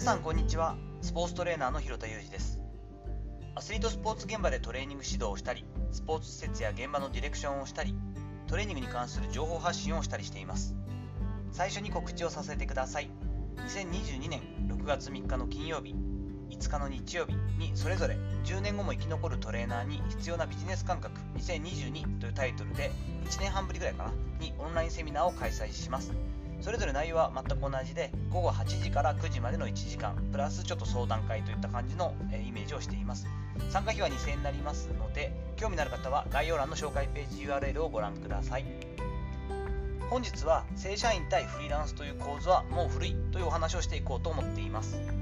さんこんにちは。スポーツトレーナーの広田裕二です。アスリートスポーツ現場でトレーニング指導をしたりスポーツ施設や現場のディレクションをしたりトレーニングに関する情報発信をしたりしています。最初に告知をさせてください。2022年6月3日の金曜日5日の日曜日にそれぞれ10年後も生き残るトレーナーに必要なビジネス感覚2022というタイトルで1年半ぶりぐらいかなにオンラインセミナーを開催します。それぞれ内容は全く同じで午後8時から9時までの1時間プラスちょっと相談会といった感じのイメージをしています。参加費は2000円になりますので興味のある方は概要欄の紹介ページ URL をご覧ください。本日は正社員対フリーランスという構図はもう古いというお話をしていこうと思っています。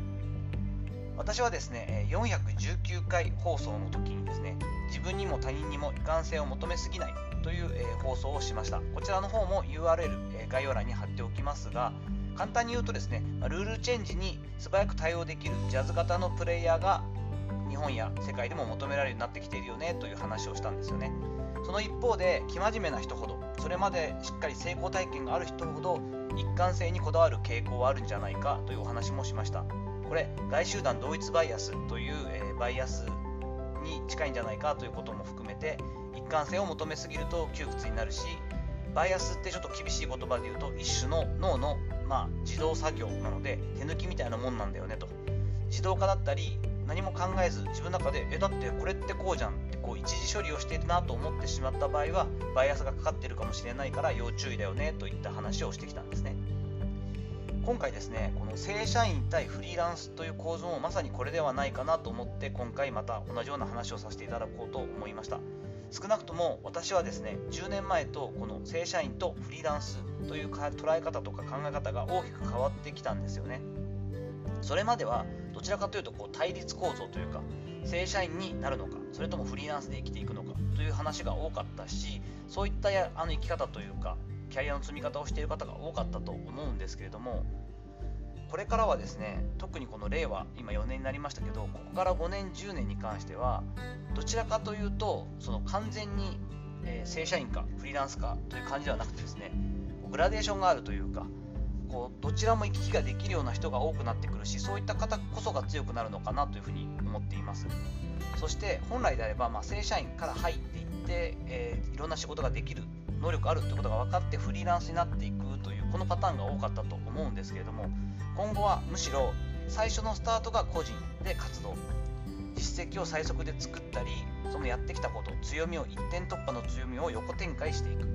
私はですね419回放送の時にですね自分にも他人にも一貫性を求めすぎないという、え放送をしました。こちらの方も URL、え概要欄に貼っておきますが簡単に言うとですねルールチェンジに素早く対応できるジャズ型のプレイヤーが日本や世界でも求められるようになってきているよねという話をしたんですよね。その一方で生真面目な人ほどそれまでしっかり成功体験がある人ほど一貫性にこだわる傾向はあるんじゃないかというお話もしました。これ外集団同一バイアスという、え、バイアスに近いんじゃないかということも含めて一貫性を求めすぎると窮屈になるしバイアスってちょっと厳しい言葉で言うと一種の脳の、まあ、自動作業なので手抜きみたいなもんなんだよねと。自動化だったり何も考えず自分の中でえだってこれってこうじゃんってこう一時処理をしているなと思ってしまった場合はバイアスがかかってるかもしれないから要注意だよねといった話をしてきたんですね。今回ですねこの正社員対フリーランスという構図もまさにこれではないかなと思って今回また同じような話をさせていただこうと思いました。少なくとも私はですね10年前とこの正社員とフリーランスという捉え方とか考え方が大きく変わってきたんですよね。それまではどちらかというとこう対立構造というか正社員になるのかそれともフリーランスで生きていくのかという話が多かったしそういったあの生き方というかキャリアの積み方をしている方が多かったと思うんですけれどもこれからはですね特にこの令和今4年になりましたけどここから5年10年に関してはどちらかというとその完全に、えー、正社員かフリーランスかという感じではなくてですねグラデーションがあるというかこうどちらも行き来ができるような人が多くなってくるしそういった方こそが強くなるのかなというふうに思っています。そして本来であれば、まあ、正社員から入っていって、えー、いろんな仕事ができる能力あるということが分かってフリーランスになっていくこのパターンが多かったと思うんですけれども今後はむしろ最初のスタートが個人で活動。実績を最速で作ったりそのやってきたこと強みを一点突破の強みを横展開していく。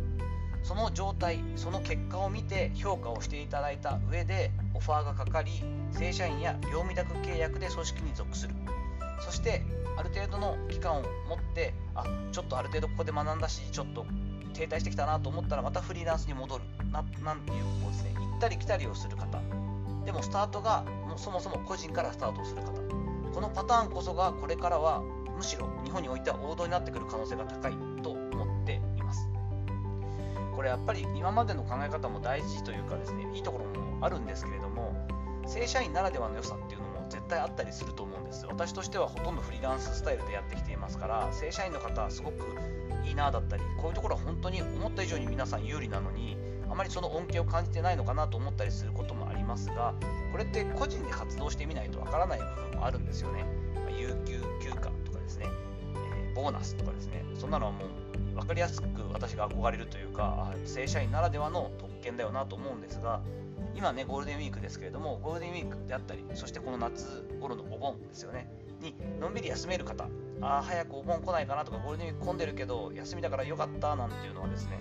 その状態その結果を見て評価をしていただいた上でオファーがかかり正社員や業務委託契約で組織に属する。そしてある程度の期間を持ってあちょっとある程度ここで学んだしちょっと停滞してきたなと思ったらまたフリーランスに戻る。ななんていうこうですね行ったり来たりをする方。でもスタートがもうそもそも個人からスタートをする方。このパターンこそがこれからはむしろ日本においては王道になってくる可能性が高いと思っています。これやっぱり今までの考え方も大事というかですねいいところもあるんですけれども正社員ならではの良さっていうのも絶対あったりすると思うんです私としてはほとんどフリーランススタイルでやってきています。正社員の方はすごくいいなだったりこういうところは本当に思った以上に皆さん有利なのにあまりその恩恵を感じてないのかなと思ったりすることもありますがこれって個人で活動してみないとわからない部分もあるんですよね、ま有給休暇とかですね、えー、ボーナスとかですね。そんなのはもう分かりやすく私が憧れるというか正社員ならではの特権だよなと思うんですが今ねゴールデンウィークですけれどもゴールデンウィークであったりそしてこの夏頃のお盆ですよね。にのんびり休める方あ早くお盆来ないかなとかゴールデンウィーク混んでるけど休みだからよかったなんていうのはですね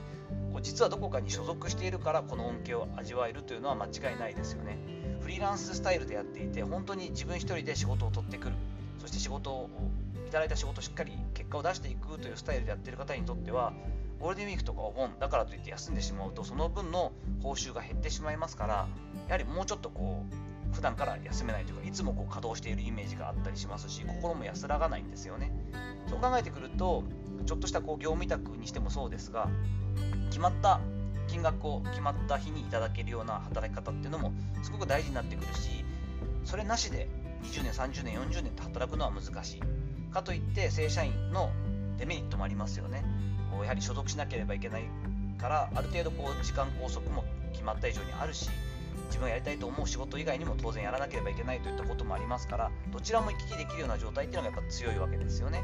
こう実はどこかに所属しているからこの恩恵を味わえるというのは間違いないですよね。フリーランススタイルでやっていて本当に自分一人で仕事を取ってくる。そして仕事をいただいた仕事をしっかり結果を出していくというスタイルでやってる方にとってはゴールデンウィークとかお盆だからといって休んでしまうとその分の報酬が減ってしまいますからやはりもうちょっとこう普段から休めないというかいつもこう稼働しているイメージがあったりしますし心も安らがないんですよね。そう考えてくるとちょっとしたこう業務委託にしてもそうですが決まった金額を決まった日にいただけるような働き方っていうのもすごく大事になってくるしそれなしで20年30年40年って働くのは難しい。かといって正社員のデメリットもありますよね。こうやはり所属しなければいけないからある程度こう時間拘束も決まった以上にあるし自分がやりたいと思う仕事以外にも当然やらなければいけないといったこともありますからどちらも行き来できるような状態っていうのがやっぱ強いわけですよね。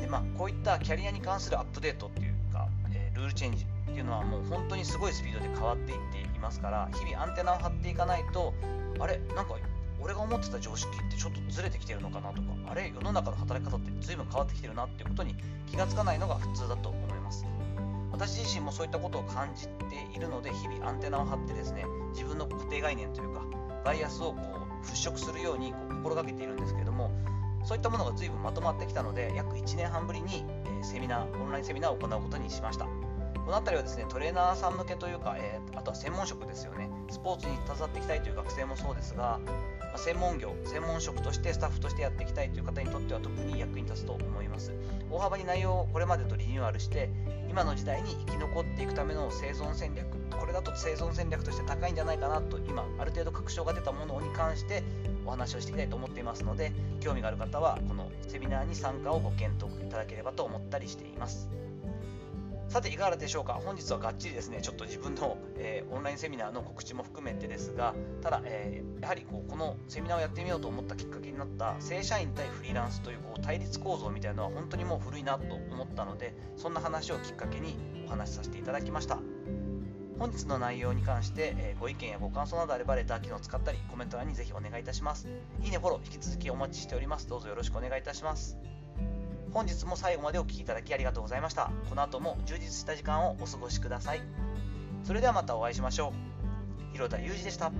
でまあこういったキャリアに関するアップデートっていうか、えー、ルールチェンジっていうのはもう本当にすごいスピードで変わっていっていますから日々アンテナを張っていかないとあれ？なんか俺が思ってた常識ってちょっとずれてきてるのかなとかあれ？世の中の働き方って随分変わってきてるなっていうことに気がつかないのが普通だと思います。私自身もそういったことを感じているので日々アンテナを張ってですね自分の固定概念というかバイアスをこう払拭するようにこう心がけているんですけれどもそういったものが随分まとまってきたので約1年半ぶりに、セミナーオンラインセミナーを行うことにしました。この辺りはですねトレーナーさん向けというか、えー、あとは専門職ですよね。スポーツに携わっていきたいという学生もそうですが、専門業専門職としてスタッフとしてやっていきたいという方にとっては特に役に立つと思います。大幅に内容をこれまでとリニューアルして今の時代に生き残っていくための生存戦略これだと生存戦略として高いんじゃないかなと今ある程度確証が出たものに関してお話をしていきたいと思っていますので興味がある方はこのセミナーに参加をご検討いただければと思ったりしています。さていかがでしょうか？本日はがっちりですね。ちょっと自分の、えー、オンラインセミナーの告知も含めてですがただ、えー、やはりこうこのセミナーをやってみようと思ったきっかけになった正社員対フリーランスというこう対立構造みたいなのは本当にもう古いなと思ったのでそんな話をきっかけにお話しさせていただきました。本日の内容に関して、えー、ご意見やご感想などあればレター機能を使ったりコメント欄にぜひお願いいたします。いいねフォロー引き続きお待ちしております。どうぞよろしくお願いいたします。本日も最後までお聴きいただきありがとうございました。この後も充実した時間をお過ごしください。それではまたお会いしましょう。広田裕二でした。